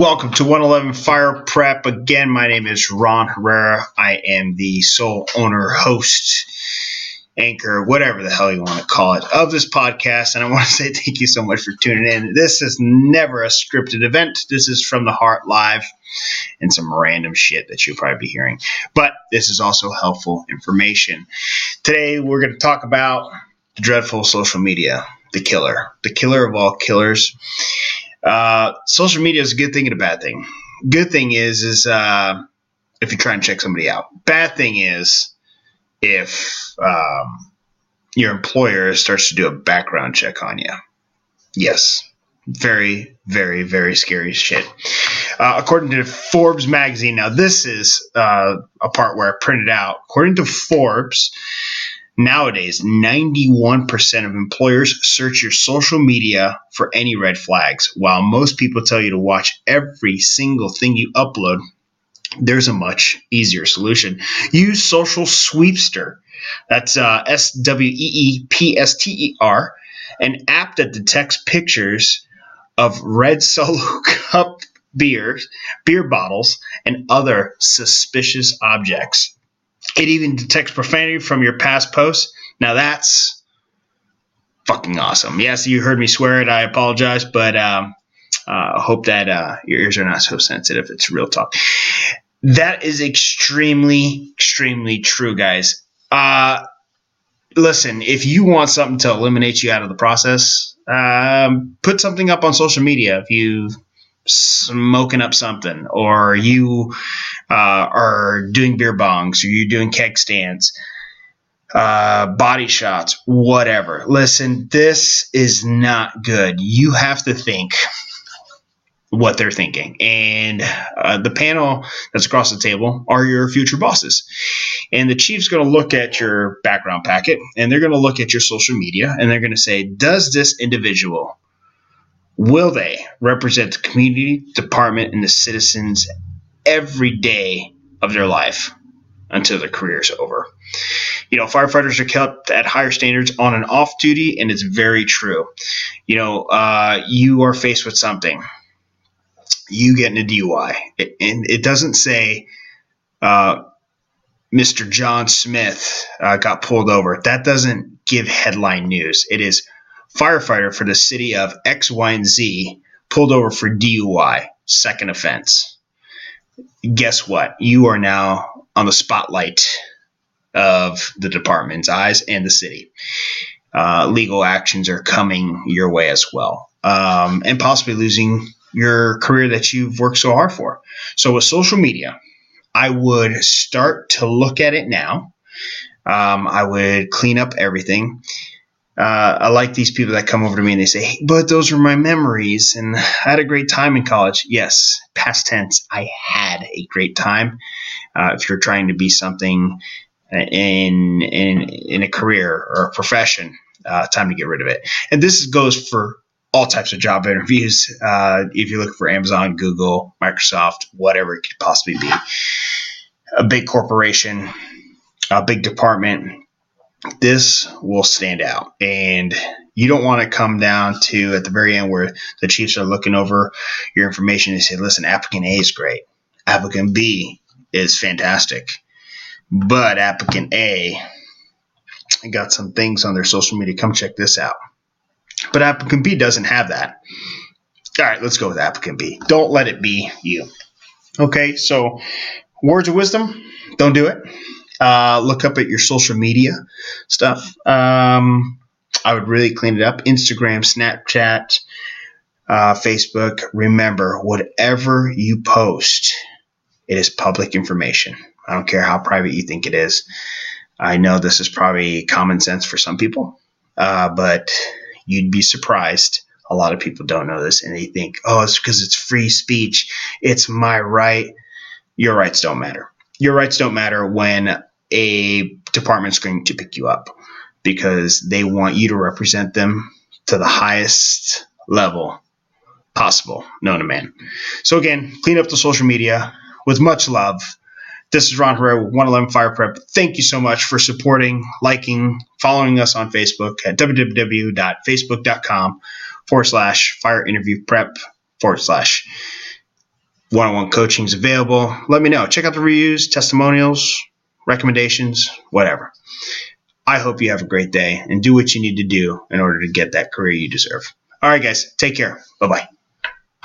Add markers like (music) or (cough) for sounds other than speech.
Welcome to 111 Fire Prep. Again, my name is Ron Herrera. I am the sole owner, host, anchor, whatever the hell you want to call it, of this podcast. And I want to (laughs) say thank you so much for tuning in. This is never a scripted event. This is from the heart live and some random shit that you'll probably be hearing. But this is also helpful information. Today, we're going to talk about the dreadful social media, the killer, the killer of all killers. Uh, social media is a good thing and a bad thing. Good thing is, is uh, if you try and check somebody out. Bad thing is if um, your employer starts to do a background check on you. Yes, very, very, very scary shit. Uh, according to Forbes magazine, now this is uh, a part where I printed out. According to Forbes, Nowadays, 91% of employers search your social media for any red flags. While most people tell you to watch every single thing you upload, there's a much easier solution. Use Social Sweepster. That's uh, S W E E P S T E R, an app that detects pictures of red (laughs) solo cup beers, beer bottles, and other suspicious objects. It even detects profanity from your past posts. Now that's fucking awesome. Yes, you heard me swear it. I apologize, but um, uh, hope that uh, your ears are not so sensitive. It's real talk. That is extremely, extremely true, guys. Uh, listen, if you want something to eliminate you out of the process, um, put something up on social media. If you smoking up something, or you uh, are doing beer bongs, or you're doing keg stands, uh, body shots, whatever. Listen, this is not good. You have to think what they're thinking. And uh, the panel that's across the table are your future bosses. And the chief's going to look at your background packet and they're going to look at your social media and they're going to say, does this individual Will they represent the community, department, and the citizens every day of their life until their career is over? You know, firefighters are kept at higher standards on and off duty, and it's very true. You know, uh, you are faced with something, you get in a DUI, and it doesn't say, uh, Mr. John Smith uh, got pulled over. That doesn't give headline news. It is firefighter for the city of X, Y, and Z pulled over for DUI, second offense. Guess what? You are now on the spotlight of the department's eyes and the city. Uh, legal actions are coming your way as well, um, and possibly losing your career that you've worked so hard for. So, with social media, I would start to look at it now. Um, I would clean up everything uh, I like these people that come over to me and they say, hey, but those were my memories and I had a great time in college. Yes, past tense, I had a great time. Uh, if you're trying to be something in, in, in a career or a profession, uh, time to get rid of it. And this goes for all types of job interviews. (laughs) Uh, if you're looking for Amazon, Google, Microsoft, whatever it could possibly be, a big corporation, a big department, this will stand out. And you don't want to come down to at the very end where the Chiefs are looking over your information and say, listen, applicant A is great. Applicant B is fantastic. But applicant A got some things on their social media. Come check this out. But applicant B doesn't have that. All right, let's go with applicant B. Don't let it be you. Okay, so words of wisdom, don't do it. Uh, look up at your social media stuff. Um, I would really clean it up. Instagram, Snapchat, uh, Facebook. Remember, whatever you post, it is public information. I don't care how private you think it is. I know this is probably common sense for some people, uh, but you'd be surprised. A lot of people don't know this and they think, oh, it's because it's free speech. It's my right. Your rights don't matter. Your rights don't matter when a department's going to pick you up because they want you to represent them to the highest level possible known to man. So again, clean up the social media with much love. This is Ron Herrera with 111 Fire Prep. Thank you so much for supporting, liking, following us on Facebook at www.facebook.com forward slash fire interview prep forward slash. one on one coaching is available. Let me know. Check out the reviews, testimonials, recommendations, whatever. I hope you have a great day and do what you need to do in order to get that career you deserve. All right, guys, take care. Bye bye.